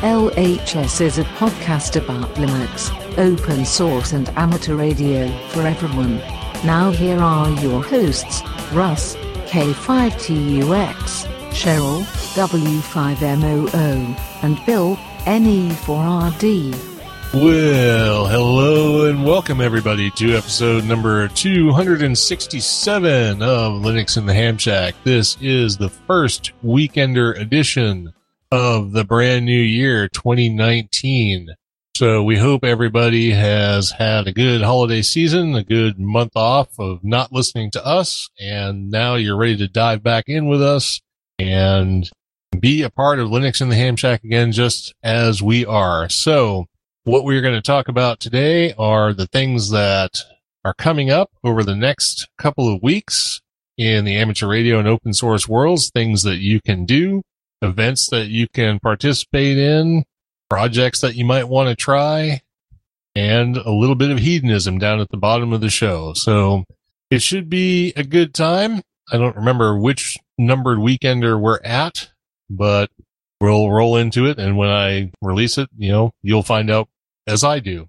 LHS is a podcast about Linux, open source, and amateur radio for everyone. Now, here are your hosts Russ, K5TUX, Cheryl, W5MOO, and Bill, NE4RD. Well, hello and welcome everybody to episode number 267 of Linux in the Ham Shack. This is the first weekender edition of the brand new year 2019. So we hope everybody has had a good holiday season, a good month off of not listening to us, and now you're ready to dive back in with us and be a part of Linux in the Ham Shack again, just as we are. So what we're going to talk about today are the things that are coming up over the next couple of weeks in the amateur radio and open source worlds, things that you can do, events that you can participate in, projects that you might want to try, and a little bit of hedonism down at the bottom of the show. So it should be a good time. I don't remember which numbered weekender we're at, but we'll roll into it. And when I release it, you know, you'll find out as I do.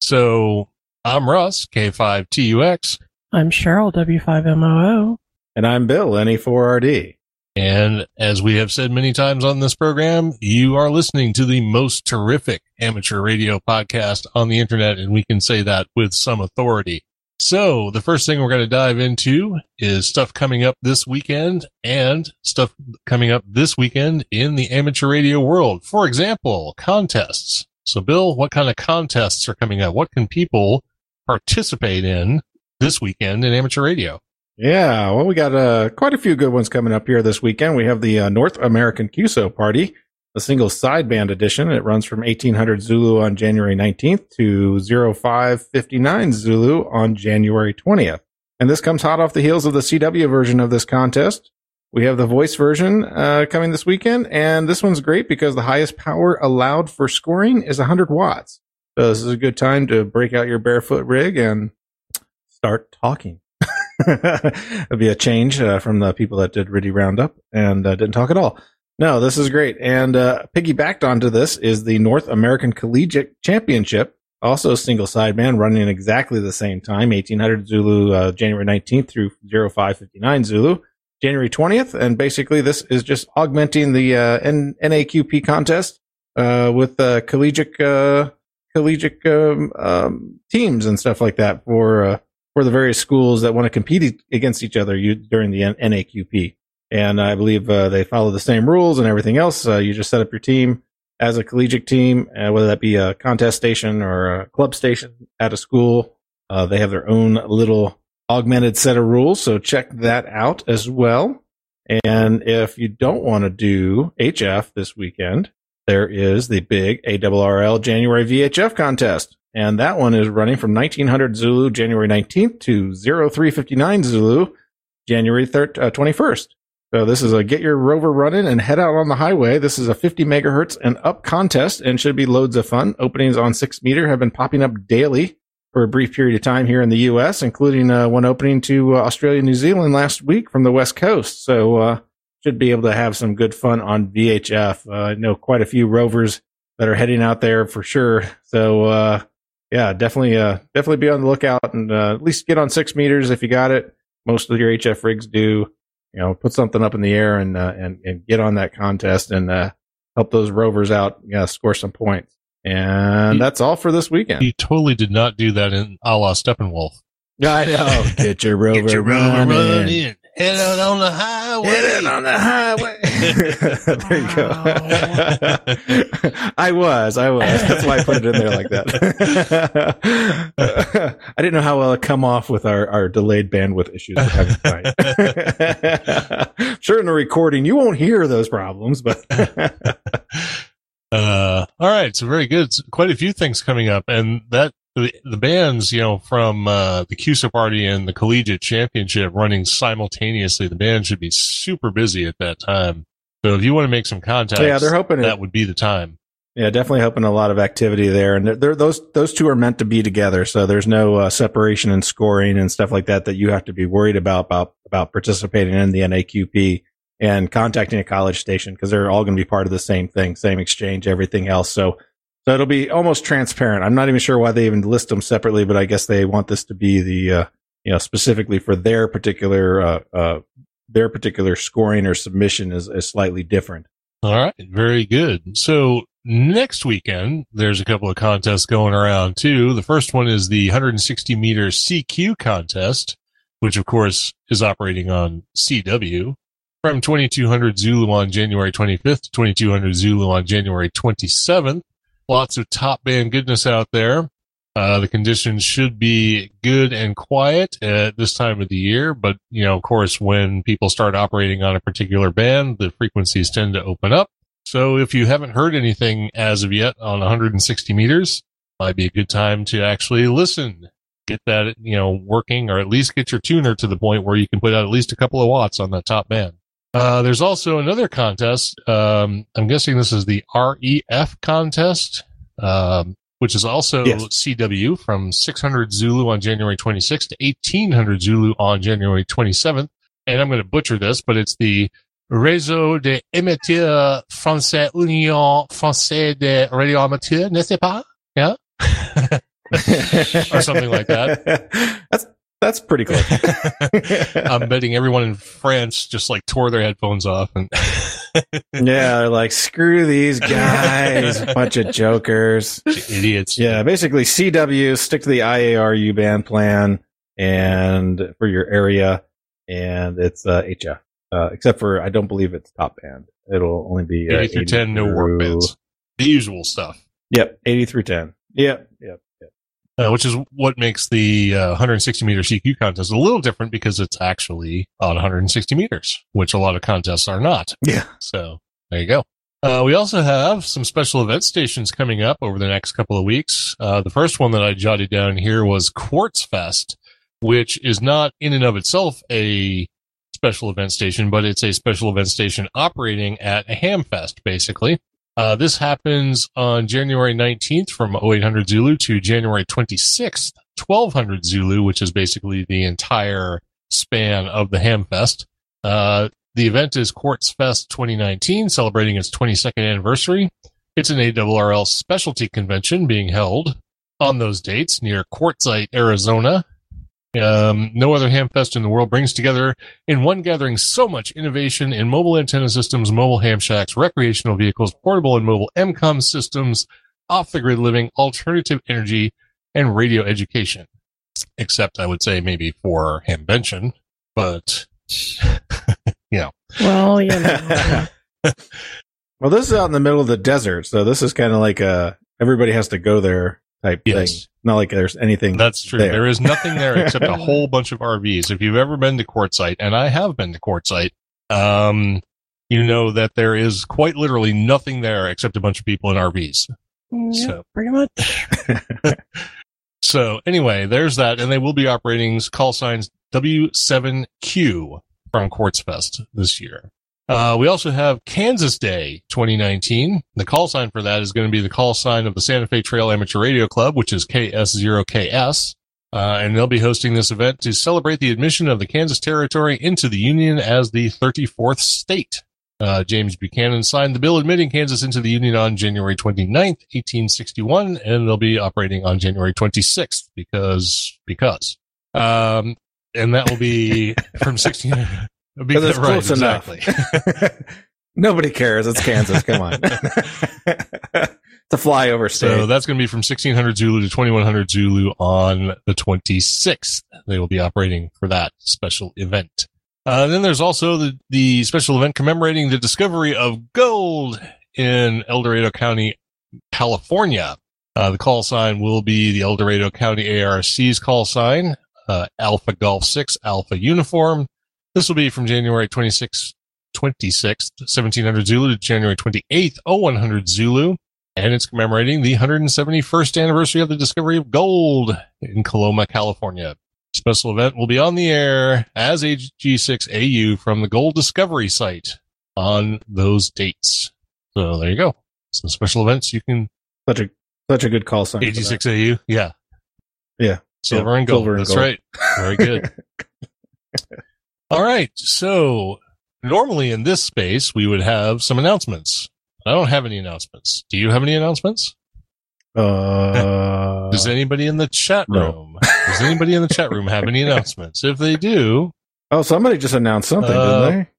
So I'm Russ, K5TUX. I'm Cheryl, W5MOO. And I'm Bill, NE4RD. And as we have said many times on this program, you are listening to the most terrific amateur radio podcast on the internet. And we can say that with some authority. So the first thing we're going to dive into is stuff coming up this weekend and stuff coming up this weekend in the amateur radio world. For example, contests. So Bill, what kind of contests are coming up? What can people participate in this weekend in amateur radio? Yeah, well, we got uh, quite a few good ones coming up here this weekend. We have the uh, North American QSO Party, a single sideband edition. It runs from 1800 Zulu on January 19th to 0559 Zulu on January 20th. And this comes hot off the heels of the CW version of this contest. We have the voice version uh, coming this weekend, and this one's great because the highest power allowed for scoring is 100 watts. So this is a good time to break out your barefoot rig and start talking. It'll be a change uh, from the people that did RTTY Roundup and uh, didn't talk at all. No, this is great. And uh, piggybacked onto this is the North American Collegiate Championship, also single sideband running exactly the same time, 1800 Zulu, uh, January 19th through 0559 Zulu, January 20th. And basically, this is just augmenting the uh, N- NAQP contest uh, with collegiate collegiate um, um, teams and stuff like that for for the various schools that want to compete against each other during the NAQP. And I believe uh, they follow the same rules and everything else. Uh, you just set up your team as a collegiate team, uh, whether that be a contest station or a club station at a school. Uh, they have their own little augmented set of rules. So check that out as well. And if you don't want to do HF this weekend, there is the big ARRL January VHF contest. And that one is running from 1900 Zulu January 19th to 0359 Zulu January 3rd, uh, 21st. So this is a get your rover running and head out on the highway. This is a 50 megahertz and up contest and should be loads of fun. Openings on six meter have been popping up daily for a brief period of time here in the U.S., including uh, one opening to uh, Australia, New Zealand last week from the West Coast. So uh, should be able to have some good fun on VHF. Uh, I know quite a few rovers that are heading out there for sure. So uh, yeah, definitely, uh, definitely be on the lookout and uh, at least get on six meters if you got it. Most of your HF rigs do. You know, put something up in the air and uh, and and get on that contest and uh, help those rovers out. Yeah, score some points. And that's all for this weekend. He totally did not do that in a la Steppenwolf. I know. Get your rover, running. Head out on the highway. Get it on the highway. there you go. I was, I was. That's why I put it in there like that. I didn't know how well it come off with our, our delayed bandwidth issues. we're sure, in the recording, you won't hear those problems, but Uh, All right. So very good. quite a few things coming up and that the, the bands, you know, from, uh, the QSO party and the collegiate championship running simultaneously, the band should be super busy at that time. So if you want to make some contacts, yeah, they're hoping that it, would be the time. yeah, definitely hoping a lot of activity there. And they're, they're, those those two are meant to be together, so there's no uh, separation in scoring and stuff like that that you have to be worried about about about participating in the NAQP and contacting a college station because they're all going to be part of the same thing, same exchange, everything else. So so it'll be almost transparent. I'm not even sure why they even list them separately, but I guess they want this to be the uh, you know specifically for their particular uh, uh, their particular scoring or submission is, is slightly different. All right. Very good. So next weekend, there's a couple of contests going around too. The first one is the 160 meter CQ contest, which of course is operating on CW from 2200 Zulu on January 25th to 2200 Zulu on January 27th. Lots of top band goodness out there. Uh, the conditions should be good and quiet at this time of the year, but you know, of course, when people start operating on a particular band, the frequencies tend to open up. So if you haven't heard anything as of yet on 160 meters, might be a good time to actually listen, get that, you know, working or at least get your tuner to the point where you can put out at least a couple of watts on that top band. Uh, there's also another contest. Um, I'm guessing this is the REF contest, um, which is also Yes. CW from 600 Zulu on January 26th to 1800 Zulu on January 27th. And I'm going to butcher this, but it's the Réseau des émetteurs français Union française de radio amateur, n'est-ce pas? Yeah. Or something like that. that's that's pretty cool. I'm betting everyone in France just like tore their headphones off and yeah, they're like screw these guys, bunch of jokers. idiots. Yeah, basically CW stick to the IARU band plan and for your area, and it's uh, HF. Uh, except for I don't believe it's top band. It'll only be uh, 80 through 10, no WARC bands. The usual stuff. Yep, eighty through ten. Yep, yep, yep. Uh, which is what makes the uh, 160 meter CQ contest a little different because it's actually on 160 meters, which a lot of contests are not. Yeah. So there you go. Uh, we also have some special event stations coming up over the next couple of weeks. Uh, the first one that I jotted down here was Quartz Fest, which is not in and of itself a special event station, but it's a special event station operating at a ham fest, basically. Uh, this happens on January 19th from 0800 Zulu to January 26th, 1200 Zulu, which is basically the entire span of the Hamfest. Uh, the event is Quartz Fest 2019, celebrating its 22nd anniversary. It's an ARRL specialty convention being held on those dates near Quartzsite, Arizona. Um, no other Hamfest in the world brings together in one gathering so much innovation in mobile antenna systems, mobile ham shacks, recreational vehicles, portable and mobile EmComm systems, off the grid living, alternative energy, and radio education. Except I would say maybe for Hamvention, but Well, you know. well, this is out in the middle of the desert, so this is kind of like a everybody has to go there type Yes. thing. Not like there's anything. that's true. there. there is nothing there except a whole bunch of RVs. If you've ever been to Quartzsite, and I have been to Quartzsite, um, you know that there is quite literally nothing there except a bunch of people in RVs. yeah, So- pretty much. So anyway, there's that, and they will be operating call signs W7Q from Quartzfest this year. Uh, we also have Kansas Day 2019. The call sign for that is going to be the call sign of the Santa Fe Trail Amateur Radio Club, which is KS0KS. Uh, and they'll be hosting this event to celebrate the admission of the Kansas Territory into the Union as the 34th state. Uh, James Buchanan signed the bill admitting Kansas into the Union on January 29th, 1861, and they'll be operating on January 26th because, because. Um, and that will be from 16. be- Because it's right, close exactly. enough. Nobody cares. It's Kansas. Come on. it's a flyover state. So that's going to be from 1600 Zulu to 2100 Zulu on the 26th. They will be operating for that special event. Uh, then there's also the, the special event commemorating the discovery of gold in El Dorado County, California. Uh, the call sign will be the El Dorado County ARC's call sign, uh, Alpha Golf 6 Alpha Uniform. This will be from January 26th, 26th, 1700 Zulu to January 28th, 0100 Zulu. and it's commemorating the 171st anniversary of the discovery of gold in Coloma, California. Special event will be on the air as AG6AU from the gold discovery site on those dates. So there you go. Some special events you can Such a such a good call sign. for that. AG6AU. Yeah. Yeah. Silver Yeah, and gold. silver and That's gold. right. Very good. All right. So normally in this space, we would have some announcements. I don't have any announcements. Do you have any announcements? Uh, Does anybody in the chat no. room? Does anybody in the chat room have any announcements? If they do, oh, somebody just announced something, Uh, didn't they?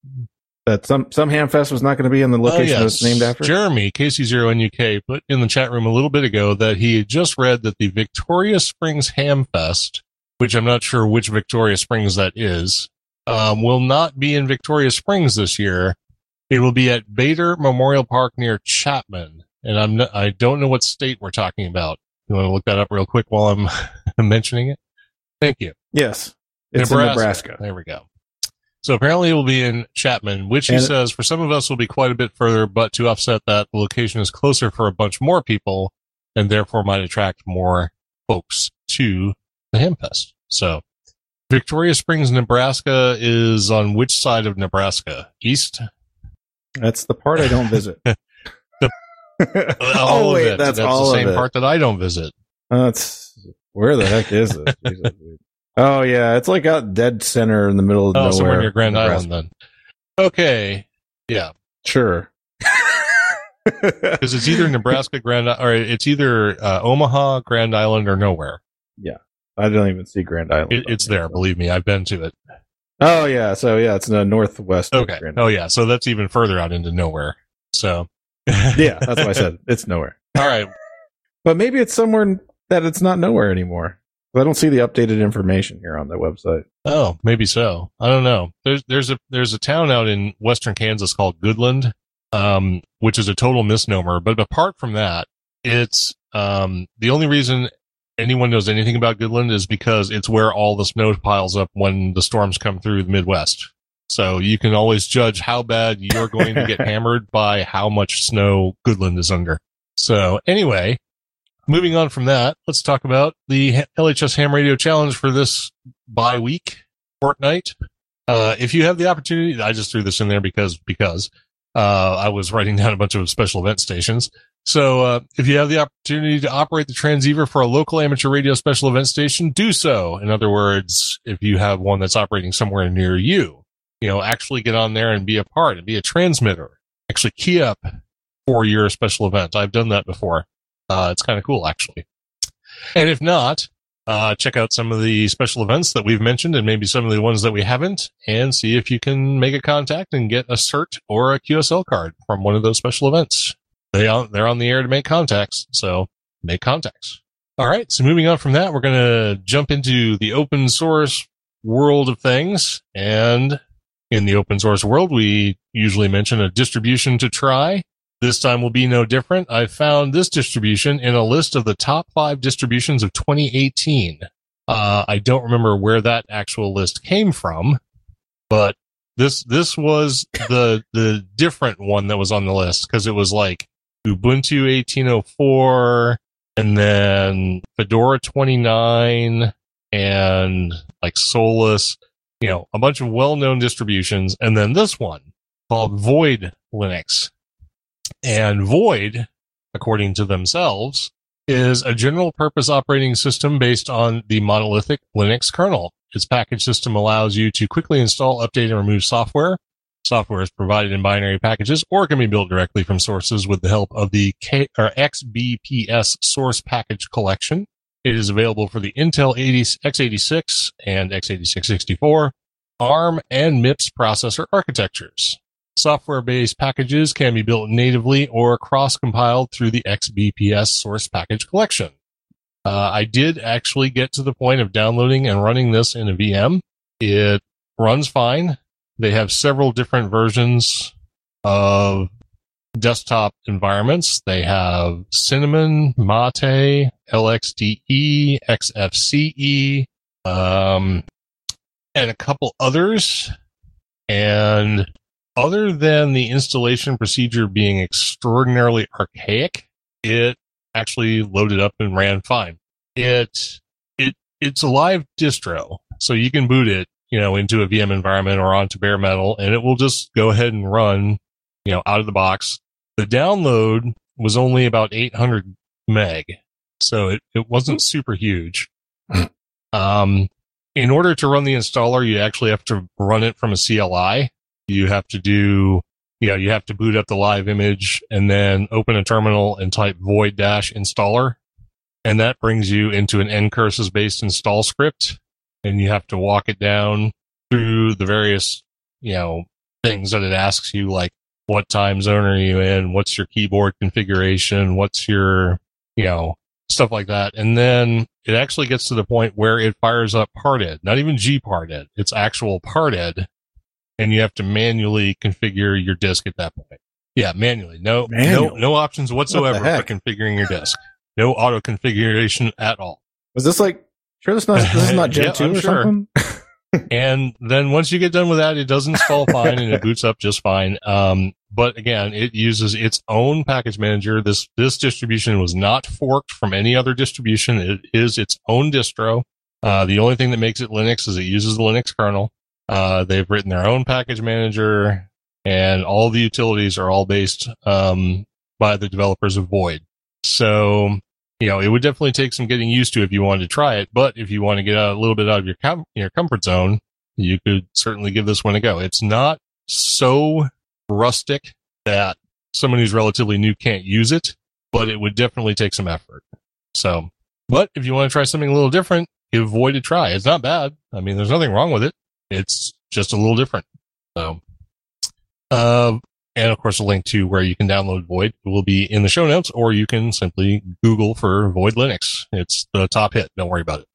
That some some Hamfest was not going to be in the location yes. it's named after. Jeremy KC0NUK put in the chat room a little bit ago that he had just read that the Victoria Springs Ham Fest, which I'm not sure which Victoria Springs that is, um, will not be in Victoria Springs this year. It will be at Bader Memorial Park near Chapman, and I'm not, I don't know what state we're talking about. You want to look that up real quick while I'm mentioning it? Thank you. Yes, it's in Nebraska. There we go. So apparently it will be in Chapman, which he And- says for some of us will be quite a bit further, but to offset that, the location is closer for a bunch more people and therefore might attract more folks to the Hamfest. So Victoria Springs, Nebraska is on which side of Nebraska? East? That's the part I don't visit. All oh of wait, it. that's, That's all the same of it. part that I don't visit. That's where the heck is this? Jesus, oh yeah, it's like out dead center in the middle of Oh, nowhere. somewhere near Grand Nebraska. Island then. Okay. Yeah. Sure. Because it's either Nebraska, Grand, or it's either uh, Omaha, Grand Island, or nowhere. I don't even see Grand Island. It, it's there. Believe me, I've been to it. Oh yeah, so yeah, it's in the northwest. of Okay. Oh yeah. So that's even further out into nowhere. So. yeah, that's what I said. It's nowhere. All right. But maybe it's somewhere that it's not nowhere anymore. I don't see the updated information here on the website. Oh, maybe so. I don't know. There's there's a there's a town out in western Kansas called Goodland, um, which is a total misnomer. But apart from that, it's um the only reason anyone knows anything about Goodland is because it's where all the snow piles up when the storms come through the Midwest. So you can always judge how bad you're going to get hammered by how much snow Goodland is under. So anyway, moving on from that, let's talk about the LHS Ham Radio Challenge for this bye week fortnight. Uh, if you have the opportunity, I just threw this in there because, because, uh, I was writing down a bunch of special event stations. So, uh, if you have the opportunity to operate the transceiver for a local amateur radio special event station, do so. In other words, if you have one that's operating somewhere near you, you know, actually get on there and be a part and be a transmitter. Actually key up for your special event. I've done that before. Uh, it's kind of cool, actually. And if not, uh, check out some of the special events that we've mentioned and maybe some of the ones that we haven't and see if you can make a contact and get a cert or a QSL card from one of those special events. They on, they're on the air to make contacts. So make contacts. All right. So moving on from that, we're going to jump into the open source world of things. And in the open source world, we usually mention a distribution to try. This time will be no different. I found this distribution in a list of the top five distributions of 2018. Uh, I don't remember where that actual list came from, but this, this was the, the different one that was on the list because it was like Ubuntu 1804 and then Fedora 29 and like Solus, you know, a bunch of well-known distributions. And then this one called Void Linux. And Void, according to themselves, is a general purpose operating system based on the monolithic Linux kernel. Its package system allows you to quickly install, update, and remove software. Software is provided in binary packages or can be built directly from sources with the help of the K or XBPS source package collection. It is available for the Intel 80, x86 and x86-64, ARM, and MIPS processor architectures. Software-based packages can be built natively or cross-compiled through the XBPS source package collection. Uh, I did actually get to the point of downloading and running this in a VM. It runs fine. They have several different versions of desktop environments. They have Cinnamon, Mate, LXDE, XFCE, um, and a couple others. And other than the installation procedure being extraordinarily archaic, it actually loaded up and ran fine. It it it's a live distro, so you can boot it, you know, into a VM environment or onto bare metal, and it will just go ahead and run, you know, out of the box. The download was only about 800 meg, so it, it wasn't super huge. um, in order to run the installer, you actually have to run it from a CLI. You have to do, you know, you have to boot up the live image and then open a terminal and type void dash installer. And that brings you into an ncurses based install script. And you have to walk it down through the various, you know, things that it asks you, like what time zone are you in? What's your keyboard configuration? What's your, you know, stuff like that. And then it actually gets to the point where it fires up parted, not even gparted. It's actual parted. And you have to manually configure your disk at that point. Yeah, manually. No, Manual? no, no options whatsoever for configuring your disk. No auto configuration at all. Was this like? Sure, this not this is not Gen Yeah, two I'm or sure. something. and then once you get done with that, it doesn't install fine and it boots up just fine. Um, but again, it uses its own package manager. This this distribution was not forked from any other distribution. It is its own distro. Uh, the only thing that makes it Linux is it uses the Linux kernel. Uh, they've written their own package manager, and all the utilities are all based um, by the developers of Void. So you know, it would definitely take some getting used to if you wanted to try it. But if you want to get a little bit out of your com- your comfort zone, you could certainly give this one a go. It's not so rustic that someone who's relatively new can't use it, but it would definitely take some effort. So, but if you want to try something a little different, give Void a try. It's not bad. I mean, there's nothing wrong with it. It's just a little different. So, uh, and of course, a link to where you can download Void will be in the show notes, or you can simply Google for Void Linux. It's the top hit. Don't worry about it.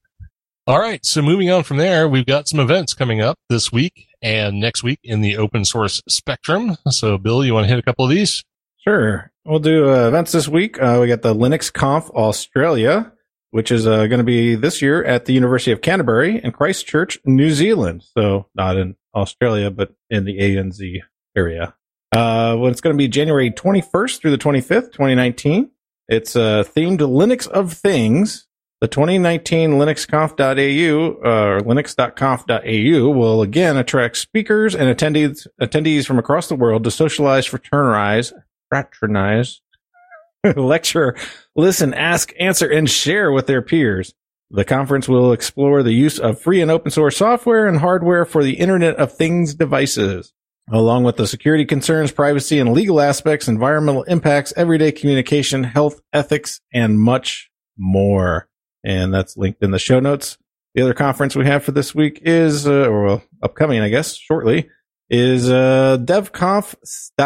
All right. So moving on from there, we've got some events coming up this week and next week in the open source spectrum. So Bill, you want to hit a couple of these? Sure. We'll do uh, events this week. Uh, we got the Linux Conf Australia, which is uh, going to be this year at the University of Canterbury in Christchurch, New Zealand. So not in Australia, but in the ANZ area. Uh, well, it's going to be January 21st through the 25th, 2019. It's uh, themed Linux of Things. The 2019 linuxconf.au uh, or linux.conf.au will again attract speakers and attendees attendees from across the world to socialize, fraternize, fraternize, lecture, listen, ask, answer, and share with their peers. The conference will explore the use of free and open source software and hardware for the Internet of Things devices, along with the security concerns, privacy and legal aspects, environmental impacts, everyday communication, health, ethics, and much more. And that's linked in the show notes. The other conference we have for this week is, uh, or well, upcoming, I guess, shortly, is uh, devconf.cz.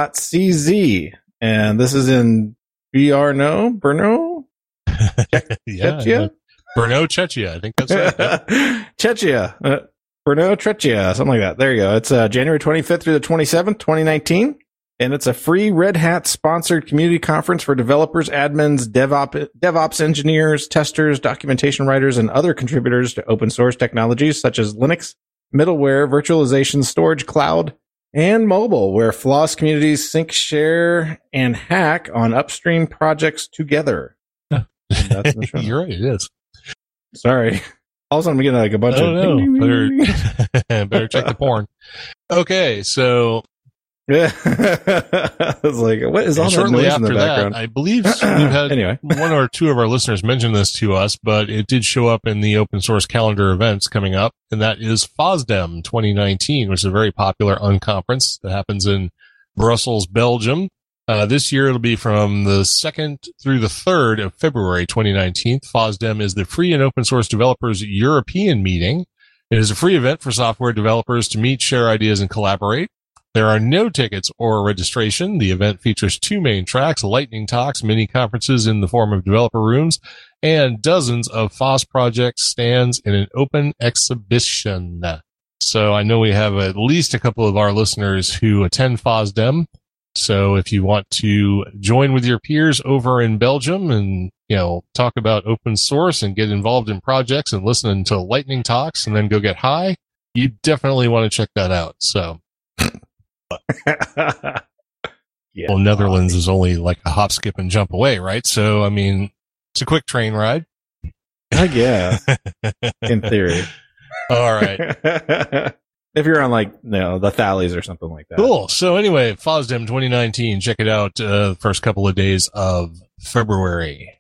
And this is in Brno, Brno, yeah. Czechia? Brno Czechia. I think that's right. Yep. Czechia, uh, Brno, Czechia, something like that. There you go. It's uh, January 25th through the 27th, 2019. And it's a free Red Hat sponsored community conference for developers, admins, DevOps, DevOps engineers, testers, documentation writers, and other contributors to open source technologies such as Linux, middleware, virtualization, storage, cloud, and mobile, where Floss communities sync, share, and hack on upstream projects together. That's in the show You're right. It is. Sorry. All of a sudden, we get like a bunch of. Better, better check the porn. Okay. So. I was like, what is all and that shortly noise in the that, background? I believe we've had anyway. one or two of our listeners mention this to us, but it did show up in the open source calendar events coming up, and that is FOSDEM 2019, which is a very popular unconference that happens in Brussels, Belgium. Uh, this year it'll be from the 2nd through the 3rd of February 2019. FOSDEM is the Free and Open Source Developers European meeting. It is a free event for software developers to meet, share ideas, and collaborate. There are no tickets or registration. The event features two main tracks, lightning talks, mini conferences in the form of developer rooms, and dozens of FOSS project stands in an open exhibition. So I know we have at least a couple of our listeners who attend FOSDEM. So if you want to join with your peers over in Belgium and, you know, talk about open source and get involved in projects and listen to lightning talks and then go get high, you definitely want to check that out. So Yeah. Well, Netherlands is only like a hop, skip, and jump away, right? So, I mean, it's a quick train ride. I guess in theory. All right. if you're on like no the Thalys or something like that. Cool. So anyway, FOSDEM 2019. Check it out. Uh, first couple of days of February.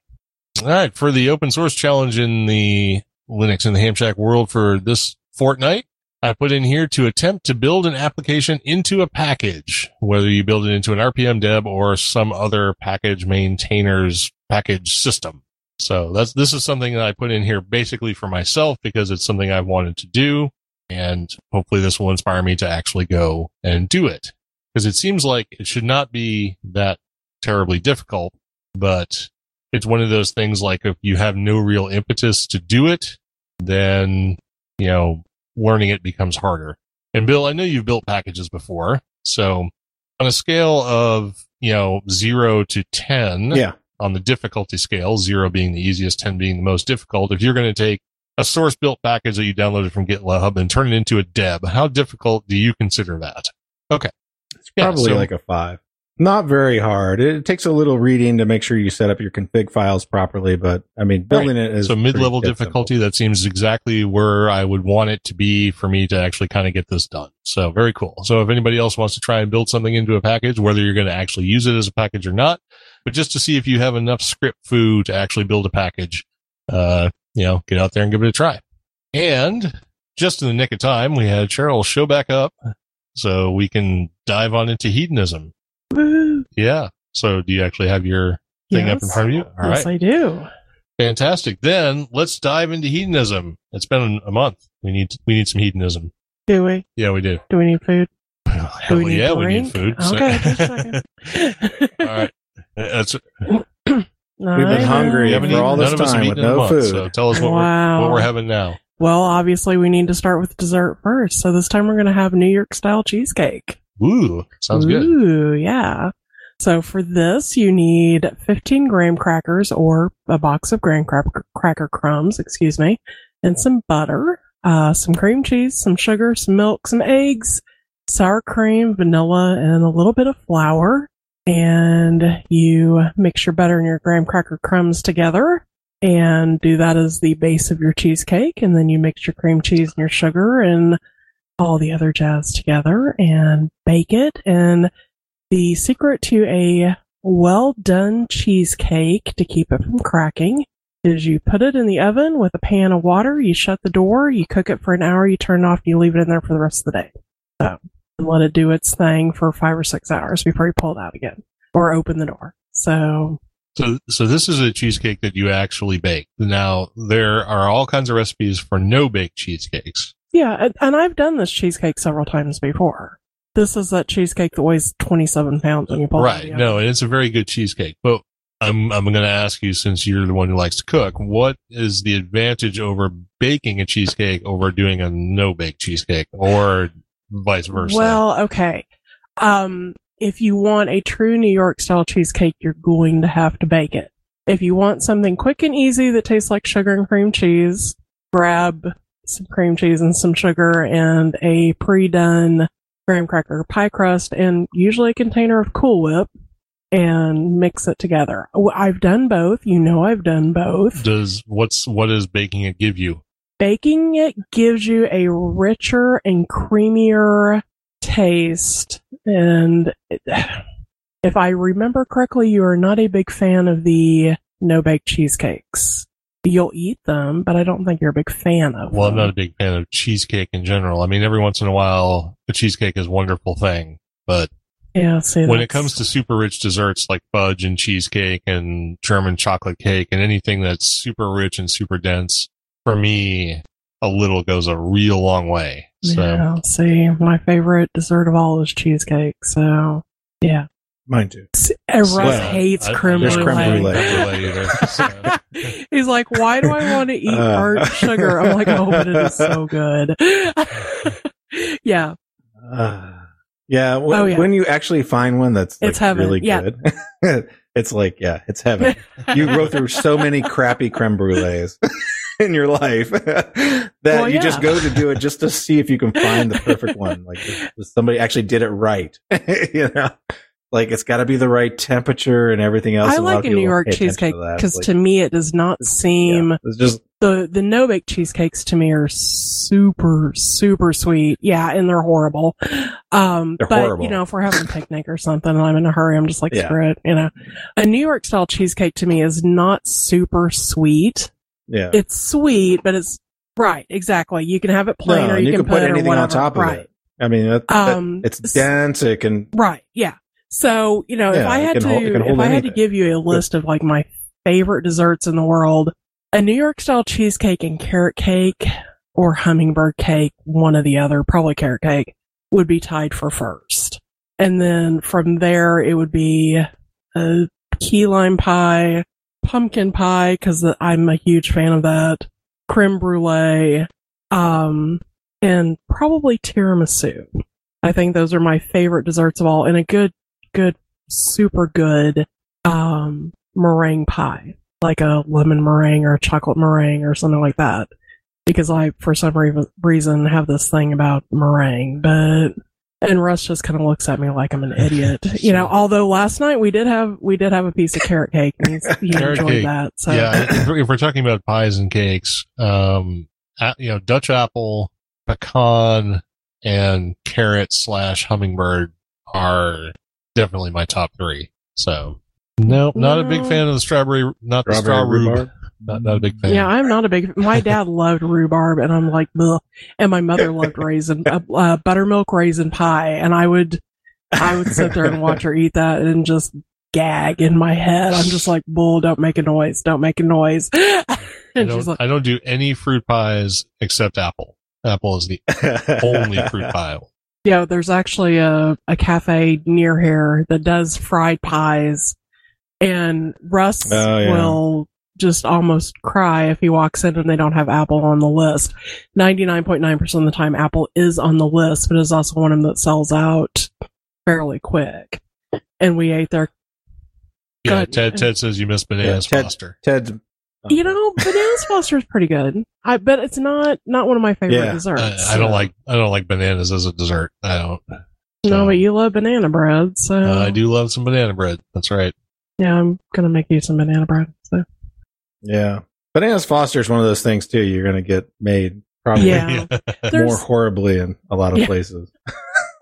All right. For the open source challenge in the Linux and the Ham Shack world for this fortnight, I put in here to attempt to build an application into a package, whether you build it into an RPM deb or some other package maintainer's package system. So that's, this is something that I put in here basically for myself because it's something I've wanted to do. And hopefully this will inspire me to actually go and do it because it seems like it should not be that terribly difficult, but it's one of those things like if you have no real impetus to do it, then, you know, learning it becomes harder. And Bill, I know you've built packages before. So on a scale of, you know, zero to 10 Yeah. on the difficulty scale, zero being the easiest, 10 being the most difficult, if you're going to take a source built package that you downloaded from GitLab and turn it into a deb, how difficult do you consider that? Okay. It's Yeah, probably so- like a five. Not very hard. It takes a little reading to make sure you set up your config files properly, but I mean, building it is so mid-level pretty dead difficulty, that seems exactly where I would want it to be for me to actually kind of get this done. So very cool. So if anybody else wants to try and build something into a package, whether you're going to actually use it as a package or not, but just to see if you have enough script foo to actually build a package, uh, you know, get out there and give it a try. And just in the nick of time, we had Cheryl show back up so we can dive on into hedonism. Woo. Yeah. So do you actually have your thing up in front of you? All right. yes, I do. Fantastic. Then let's dive into hedonism. It's been a month. We need we need some hedonism. Do we? Yeah, we do. Do we need food? Do Hell we need yeah, to we need food. Oh, so- Okay, just a second. all right. That's We've been hungry we for eaten, all this none of us have time eaten with in a no month, food. So tell us what Wow. we're what we're having now. Well, obviously, we need to start with dessert first. So this time we're going to have New York style cheesecake. Woo, sounds good. Ooh, yeah. So for this, you need 15 graham crackers or a box of graham cracker, cracker crumbs, excuse me, and some butter, uh, some cream cheese, some sugar, some milk, some eggs, sour cream, vanilla, and a little bit of flour. And you mix your butter and your graham cracker crumbs together and do that as the base of your cheesecake. And then you mix your cream cheese and your sugar and all the other jazz together and bake it. And the secret to a well done cheesecake to keep it from cracking is you put it in the oven with a pan of water, you shut the door, you cook it for an hour, you turn it off, you leave it in there for the rest of the day. So and let it do its thing for five or six hours before you pull it out again or open the door. So So so this is a cheesecake that you actually bake. Now there are all kinds of recipes for no bake cheesecakes. Yeah, and, I've done this cheesecake several times before. This is that cheesecake that weighs 27 pounds when you pull it out Right. No, it's a very good cheesecake. But I'm I'm going to ask you since you're the one who likes to cook, what is the advantage over baking a cheesecake over doing a no bake cheesecake or vice versa? Well, okay. Um, if you want a true New York style cheesecake, you're going to have to bake it. If you want something quick and easy that tastes like sugar and cream cheese, grab some cream cheese and some sugar and a pre-done graham cracker pie crust and usually a container of Cool Whip and mix it together. I've done both. You know I've done both. does what's what does baking it give you? baking it gives you a richer and creamier taste. And it, if I remember correctly, you are not a big fan of the no bake cheesecakes. You'll eat them, but I don't think you're a big fan of Well, I'm not a big fan of cheesecake in general. I mean, every once in a while, a cheesecake is a wonderful thing, but yeah, see, when it comes to super rich desserts like fudge and cheesecake and German chocolate cake and anything that's super rich and super dense, for me, a little goes a real long way. So, yeah, see, my favorite dessert of all is cheesecake. So, yeah. Mine too. S- Russ Well, hates I- I creme don't There's like creme brulee. brulee. creme brulee either. So, He's like, why do I want to eat Uh. burnt sugar? I'm like, oh, but it is so good. yeah. Uh, yeah, w- Oh, yeah. When you actually find one that's like, It's heaven, really yeah. good, it's like yeah, it's heaven. you go through so many crappy creme brulees in your life that Well, you just go to do it just to see if you can find the perfect one. Like if somebody actually did it right, you know. Like it's got to be the right temperature and everything else. I and lot of like a New York cheesecake because Like, to me it does not seem yeah, just the the no bake cheesecakes to me are super super sweet. Yeah, and they're horrible. Um, They're but horrible. you know, if we're having a picnic or something, and I'm in a hurry, I'm just like Yeah. screw it. You know, a New York style cheesecake to me is not super sweet. yeah. It's sweet, but it's right exactly. You can have it plain, No, or you, you can, can put put, anything on top of right. it. I mean, that, that- Um, it's dense. It can. Right. Yeah. So, you know, if I had to, hold- if I had to give you a list of like my favorite desserts in the world, a New York style cheesecake and carrot cake or hummingbird cake, one or the other, probably carrot cake would be tied for first. And then from there, it would be a key lime pie, pumpkin pie, cause I'm a huge fan of that, creme brulee, um, and probably tiramisu. I think those are my favorite desserts of all, and a good, good, super good um, meringue pie, like a lemon meringue or a chocolate meringue or something like that. Because I, for some re- reason, have this thing about meringue, but and Russ just kind of looks at me like I'm an idiot, you know. Although last night we did have we did have a piece of carrot cake, and he enjoyed cake. that. So yeah, if we're, if we're talking about pies and cakes, um, you know, Dutch apple, pecan, and carrot slash hummingbird are definitely my top three. So, no, not a big fan of the strawberry, not the straw Strawberry rhubarb. rhubarb? Not, not a big fan. Yeah, I'm not a big. Fan. My dad loved rhubarb, and I'm like, Ugh. and my mother loved raisin, uh, uh, buttermilk raisin pie, and I would, I would sit there and watch her eat that and just gag in my head. I'm just like, bull, don't make a noise, don't make a noise. I and she's don't, like, I don't do any fruit pies except apple. Apple is the only fruit pie. Yeah, there's actually a a cafe near here that does fried pies, and Russ Oh, yeah. will just almost cry if he walks in and they don't have Apple on the list. 99.9% of the time, Apple is on the list, but it's also one of them that sells out fairly quick. And we ate there. Yeah, Ted. Ted says you miss bananas Yeah, Ted- Foster. Ted's. You know, Bananas Foster is pretty good. I bet it's not not one of my favorite Yeah. desserts. I, I don't like I don't like bananas as a dessert. I don't. No, but you love banana bread, so Uh, I do love some banana bread. That's right. Yeah, I'm gonna make you some banana bread. So Yeah. Bananas Foster is one of those things too. You're going to get made probably Yeah. more horribly in a lot of Yeah. places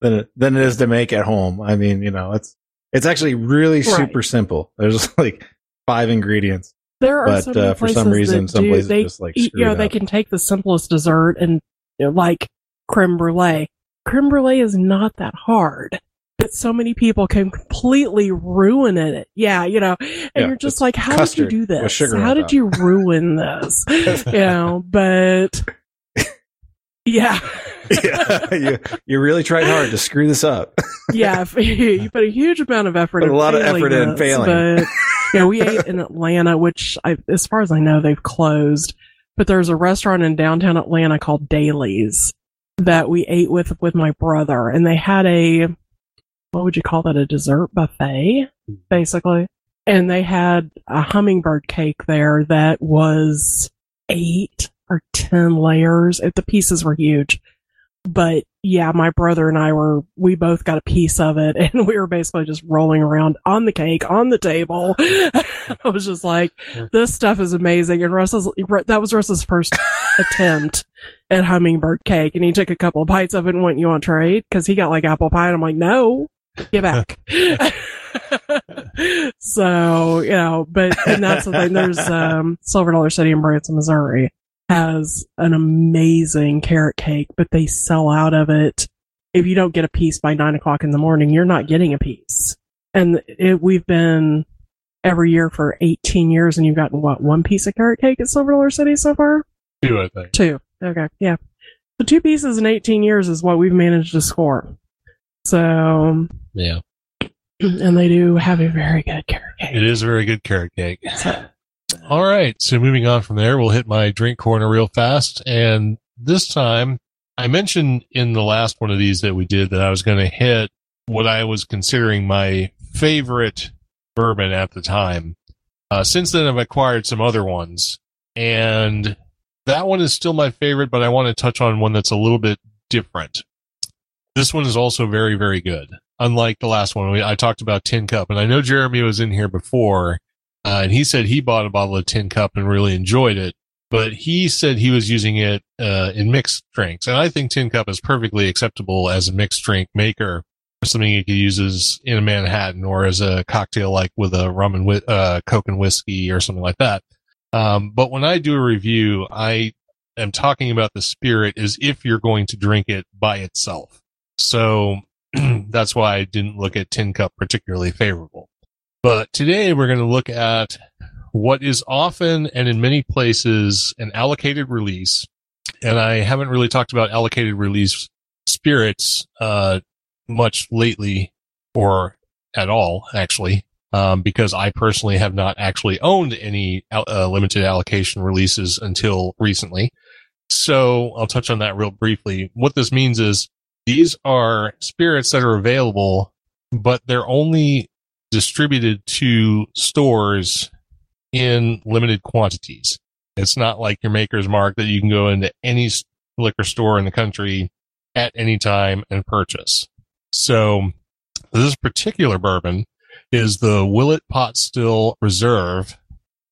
than it, than it is to make at home. I mean, you know, it's it's actually really Right. super simple. There's like five ingredients, there are but so uh, for some reason, that some do- places they, just like you know they can take the simplest dessert and you know, like creme brulee. Creme brulee is not that hard. But so many people can completely ruin it. Yeah, you know, and Yeah, you're just like, how did you do this? How did top." you ruin this? you know, but yeah, yeah, you you really tried hard to screw this up. yeah, you put a huge amount of effort, Put a in lot of effort in failing. But yeah, we ate in Atlanta, which I, as far as I know, they've closed. But there's a restaurant in downtown Atlanta called Dailey's that we ate with with my brother, and they had a what would you call that? A dessert buffet, basically. And they had a hummingbird cake there that was eight or ten layers. It, the pieces were huge. But yeah, my brother and I were, we both got a piece of it and we were basically just rolling around on the cake, on the table. I was just like, this stuff is amazing. And Russ's, that was Russ's first attempt at hummingbird cake. And he took a couple of bites of it and went, you want to trade? Cause he got like apple pie. And I'm like, no, get back. so, you know, but, and that's the thing. There's, um, Silver Dollar City in Branson, Missouri has an amazing carrot cake, but they sell out of it. If you don't get a piece by nine o'clock in the morning, you're not getting a piece. And it, we've been every year for 18 years and you've gotten what, one piece of carrot cake at Silver Dollar City so far? Two, I think. Two. Okay. Yeah. So two pieces in 18 years is what we've managed to score. So, Yeah, and they do have a very good carrot cake. It is a very good carrot cake. So, All right. So moving on from there, we'll hit my drink corner real fast. And this time I mentioned in the last one of these that we did that I was going to hit what I was considering my favorite bourbon at the time. Uh, since then I've acquired some other ones and that one is still my favorite, but I want to touch on one that's a little bit different. This one is also very, very good. unlike the last one, I talked about Tin Cup, and I know Jeremy was in here before, uh, and he said he bought a bottle of Tin Cup and really enjoyed it. But he said he was using it uh, in mixed drinks, and I think Tin Cup is perfectly acceptable as a mixed drink maker, something you could use as in a Manhattan or as a cocktail, like with a rum and whi- uh, Coke and whiskey or something like that. Um, but when I do a review, I am talking about the spirit as if you're going to drink it by itself. So that's why I didn't look at Tin Cup particularly favorable. But today we're going to look at what is often and in many places an allocated release. And I haven't really talked about allocated release spirits, uh, much lately or at all, actually. Um, because I personally have not actually owned any uh, limited allocation releases until recently. So I'll touch on that real briefly. What this means is these are spirits that are available, but they're only distributed to stores in limited quantities. It's not like your maker's mark that you can go into any liquor store in the country at any time and purchase. So this particular bourbon is the Willet Pot Still Reserve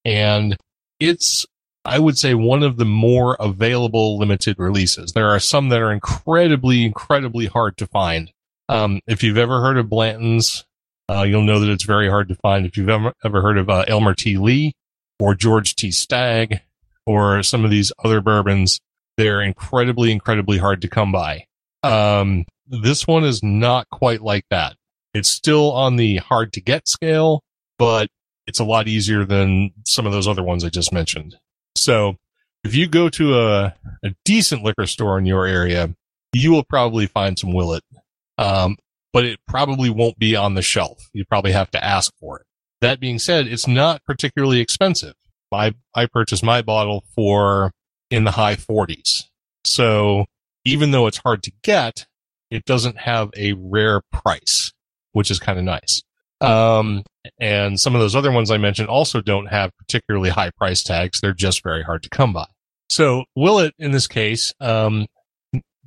and it's I would say one of the more available limited releases. There are some that are incredibly, incredibly hard to find. Um, if you've ever heard of Blanton's, uh, you'll know that it's very hard to find. If you've ever, ever heard of uh, Elmer T. Lee or George T. Stagg or some of these other bourbons, they're incredibly, incredibly hard to come by. Um, this one is not quite like that. It's still on the hard to get scale, but it's a lot easier than some of those other ones I just mentioned. So if you go to a, a decent liquor store in your area, you will probably find some Willet. Um, but it probably won't be on the shelf. You probably have to ask for it. That being said, it's not particularly expensive. I, I purchased my bottle for in the high forties. So even though it's hard to get, it doesn't have a rare price, which is kind of nice. Um, and some of those other ones I mentioned also don't have particularly high price tags. They're just very hard to come by. So Willet in this case, um,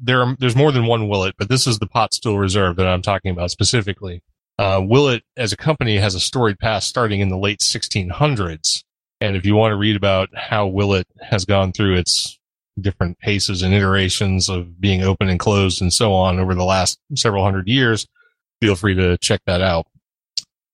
there are, there's more than one Willet, but this is the pot still reserve that I'm talking about specifically. Uh, Willet as a company has a storied past starting in the late 1600s. And if you want to read about how Willet has gone through its different paces and iterations of being open and closed and so on over the last several hundred years, feel free to check that out.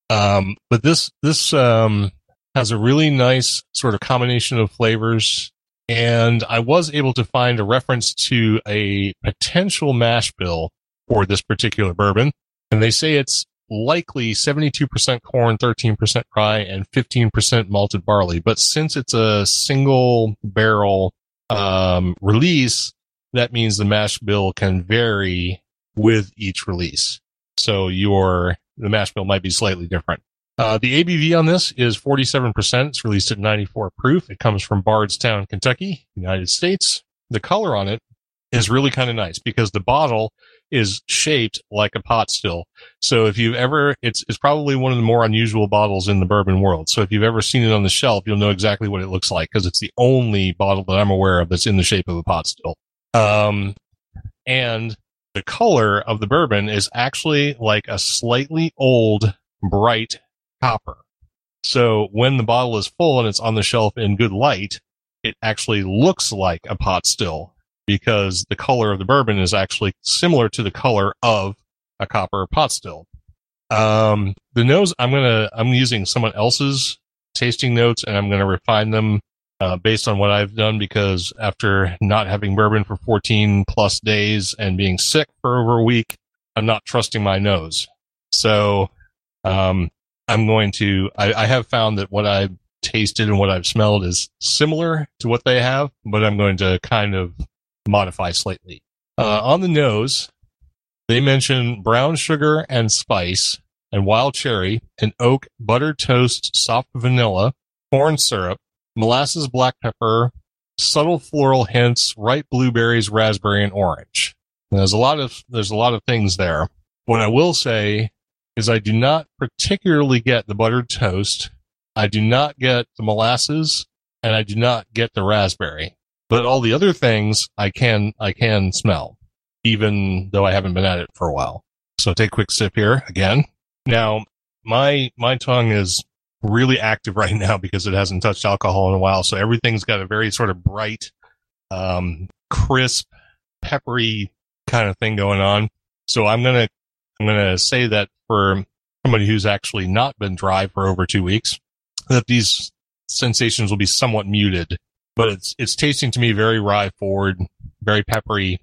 Um, but this, this, um, has a really nice sort of combination of flavors. And I was able to find a reference to a potential mash bill for this particular bourbon. And they say it's likely 72% corn, 13% rye, and 15% malted barley. But since it's a single barrel, um, release, that means the mash bill can vary with each release. So your the mash bill might be slightly different. Uh, the ABV on this is 47%. It's released at 94 proof. It comes from Bardstown, Kentucky, United States. The color on it is really kind of nice because the bottle is shaped like a pot still. So if you've ever, it's, it's probably one of the more unusual bottles in the bourbon world. So if you've ever seen it on the shelf, you'll know exactly what it looks like because it's the only bottle that I'm aware of that's in the shape of a pot still. Um, and the color of the bourbon is actually like a slightly old, bright copper. So when the bottle is full and it's on the shelf in good light, it actually looks like a pot still because the color of the bourbon is actually similar to the color of a copper pot still. Um, the nose, I'm gonna, I'm using someone else's tasting notes and I'm gonna refine them uh, based on what I've done because after not having bourbon for 14 plus days and being sick for over a week, I'm not trusting my nose. So, um, I'm going to, I, I have found that what I've tasted and what I've smelled is similar to what they have, but I'm going to kind of modify slightly. Uh, on the nose, they mention brown sugar and spice and wild cherry and oak, buttered toast, soft vanilla, corn syrup, molasses, black pepper, subtle floral hints, ripe blueberries, raspberry, and orange. And there's a lot of there's a lot of things there. What I will say is I do not particularly get the buttered toast. I do not get the molasses, and I do not get the raspberry. But all the other things I can I can smell, even though I haven't been at it for a while. So take a quick sip here again. Now, my my tongue is really active right now because it hasn't touched alcohol in a while. So everything's got a very sort of bright, um, crisp, peppery kind of thing going on. So I'm gonna I'm gonna say that for somebody who's actually not been dry for over two weeks, that these sensations will be somewhat muted. But it's it's tasting to me very rye forward, very peppery,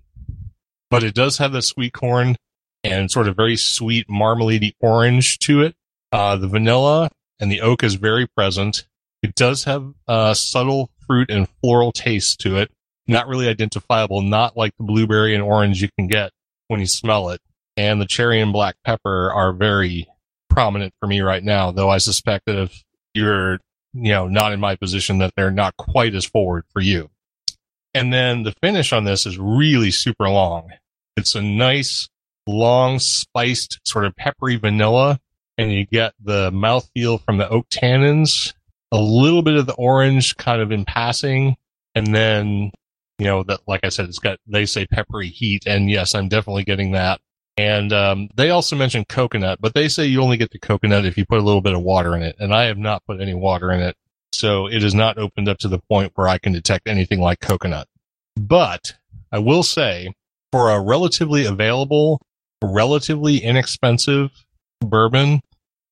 but it does have the sweet corn and sort of very sweet marmalade orange to it. Uh, the vanilla and the oak is very present. It does have a subtle fruit and floral taste to it. Not really identifiable, not like the blueberry and orange you can get when you smell it. And the cherry and black pepper are very prominent for me right now, though I suspect that if you're, you know, not in my position, that they're not quite as forward for you. And then the finish on this is really super long. It's a nice, long, spiced, sort of peppery vanilla and you get the mouthfeel from the oak tannins, a little bit of the orange kind of in passing, and then you know that like I said, it's got they say peppery heat, and yes, I'm definitely getting that. And um, they also mentioned coconut, but they say you only get the coconut if you put a little bit of water in it, and I have not put any water in it, so it is not opened up to the point where I can detect anything like coconut. But I will say, for a relatively available, relatively inexpensive bourbon,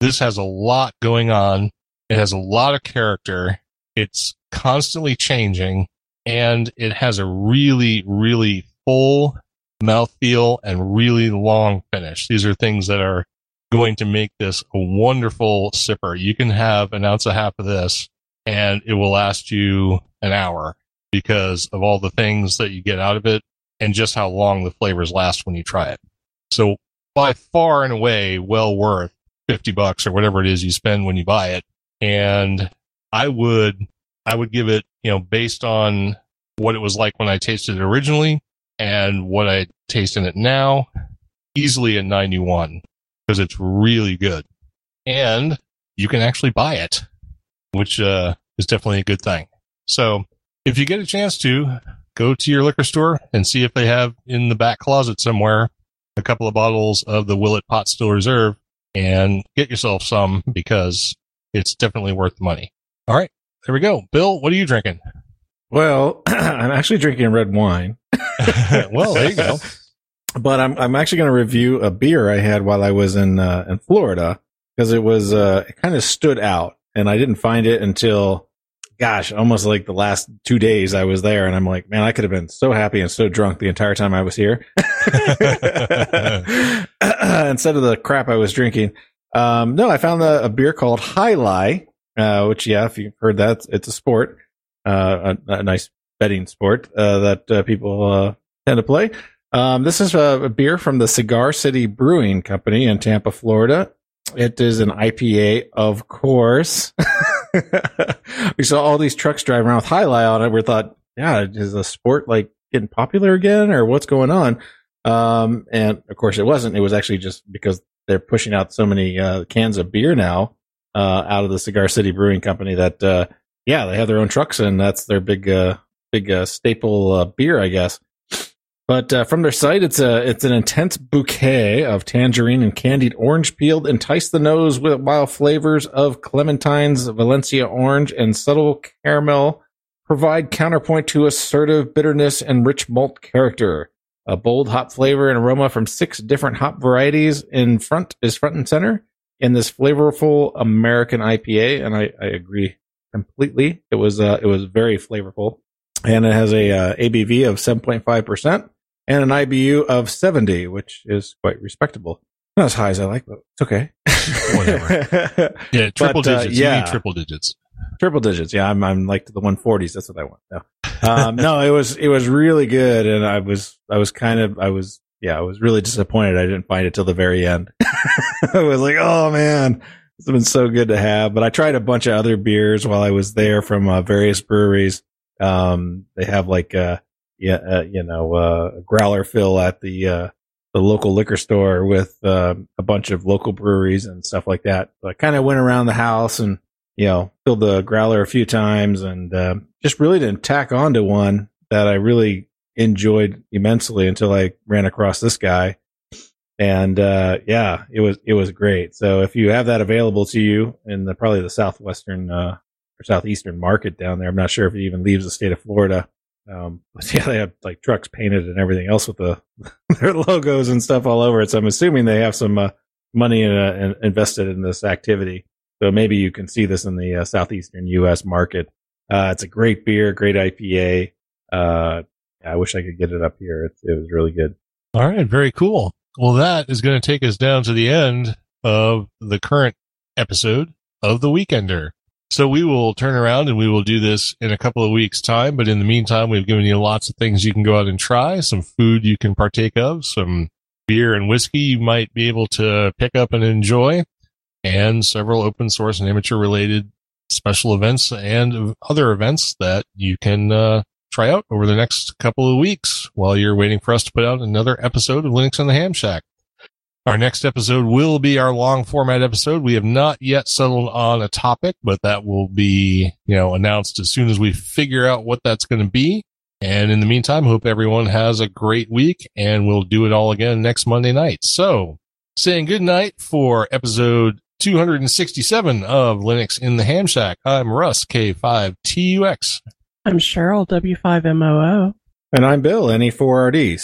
this has a lot going on. It has a lot of character. It's constantly changing and it has a really, really full mouthfeel and really long finish. These are things that are going to make this a wonderful sipper. You can have an ounce and a half of this and it will last you an hour because of all the things that you get out of it and just how long the flavors last when you try it. So by far and away, well worth 50 bucks or whatever it is you spend when you buy it. And I would, I would give it, you know, based on what it was like when I tasted it originally and what I taste in it now, easily a 91 because it's really good. And you can actually buy it, which, uh, is definitely a good thing. So if you get a chance to go to your liquor store and see if they have in the back closet somewhere a couple of bottles of the Willet Pot Still Reserve and get yourself some because it's definitely worth the money. All right, there we go. Bill, what are you drinking? Well, I'm actually drinking red wine. well, there you go. But I'm I'm actually going to review a beer I had while I was in uh, in Florida because it was uh, it kind of stood out, and I didn't find it until gosh, almost like the last two days I was there, and I'm like, man, I could have been so happy and so drunk the entire time I was here instead of the crap I was drinking. Um, no, I found a, a beer called Jai Alai, uh, which, yeah, if you've heard that, it's a sport, uh, a, a, nice betting sport uh, that uh, people uh, tend to play. Um, this is a, a beer from the Cigar City Brewing Company in Tampa, Florida. It is an IPA, of course. we saw all these trucks driving around with Jai Alai on it. We thought, yeah, is the sport like getting popular again or what's going on? Um, and of course it wasn't. It was actually just because they're pushing out so many uh, cans of beer now uh, out of the Cigar City Brewing Company that, uh, yeah, they have their own trucks and that's their big, uh, big uh, staple uh, beer, I guess. But uh, from their site, it's a it's an intense bouquet of tangerine and candied orange peeled, entice the nose with wild flavors of clementines, Valencia orange, and subtle caramel. Provide counterpoint to assertive bitterness and rich malt character. A bold hop flavor and aroma from six different hop varieties in front is front and center in this flavorful American IPA, and I, I agree completely. It was uh, it was very flavorful, and it has a uh, ABV of seven point five percent and an IBU of 70, which is quite respectable. Not as high as I like, but it's okay. Whatever. yeah, triple but, uh, digits. yeah. triple digits. Triple digits. Yeah, I'm I'm like to the 140s. That's what I want. No. Um, no, it was it was really good, and I was I was kind of I was yeah I was really disappointed. I didn't find it till the very end. I was like, oh man, it's been so good to have. But I tried a bunch of other beers while I was there from uh, various breweries. Um, they have like a, yeah, uh, you know, uh, growler fill at the, uh, the local liquor store with, uh, a bunch of local breweries and stuff like that. So I kind of went around the house and, you know, filled the growler a few times and, uh, just really didn't tack onto one that I really enjoyed immensely until I ran across this guy. and uh, yeah, it was it was great. So if you have that available to you in the probably the southwestern uh, or southeastern market down there, I'm not sure if it even leaves the state of Florida. Um, but yeah, they have like trucks painted and everything else with the their logos and stuff all over it. So I'm assuming they have some uh, money in, uh, invested in this activity. So maybe you can see this in the uh, southeastern U.S. market. Uh, it's a great beer, great IPA. Uh, I wish I could get it up here. It, it was really good. All right, very cool. Well, that is going to take us down to the end of the current episode of The Weekender. So we will turn around and we will do this in a couple of weeks time. But in the meantime, we've given you lots of things you can go out and try, some food you can partake of, some beer and whiskey you might be able to pick up and enjoy, and several open source and amateur related special events and other events that you can uh, try out over the next couple of weeks while you're waiting for us to put out another episode of Linux on the Ham Shack. Our next episode will be our long format episode. We have not yet settled on a topic, but that will be, you know, announced as soon as we figure out what that's going to be. And in the meantime, hope everyone has a great week and we'll do it all again next Monday night. So saying good night for episode 267 of Linux in the Ham Shack. I'm Russ K5TUX. I'm Cheryl W5MOO. And I'm Bill NE4RD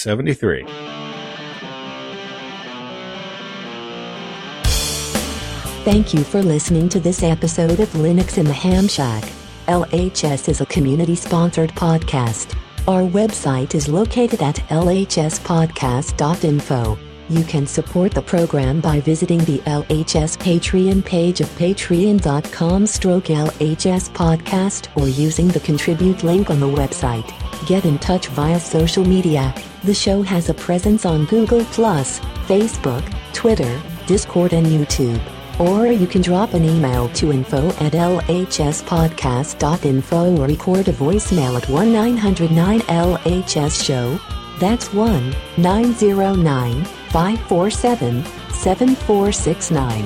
Thank you for listening to this episode of Linux in the Ham Shack. LHS is a community sponsored podcast. Our website is located at lhspodcast.info. You can support the program by visiting the LHS Patreon page of patreon.com stroke LHS podcast or using the contribute link on the website. Get in touch via social media. The show has a presence on Google+, Facebook, Twitter, Discord and YouTube. Or you can drop an email to info at lhspodcast.info or record a voicemail at 1-900-9-LHS show. That's 1-909-547-7469.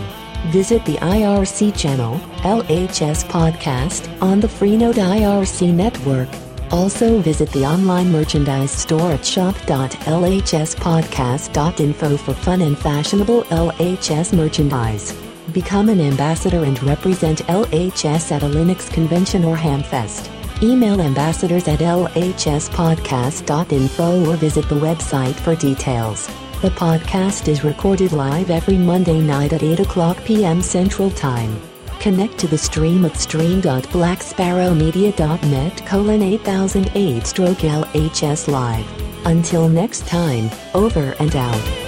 Visit the IRC channel, LHS Podcast, on the Freenode IRC network. Also visit the online merchandise store at shop.lhspodcast.info for fun and fashionable LHS merchandise. Become an ambassador and represent LHS at a Linux convention or Hamfest. Email ambassadors at lhspodcast.info or visit the website for details. The podcast is recorded live every Monday night at 8 o'clock p.m. Central Time. Connect to the stream at stream.blacksparrowmedia.net colon 8008 stroke LHS live. Until next time, over and out.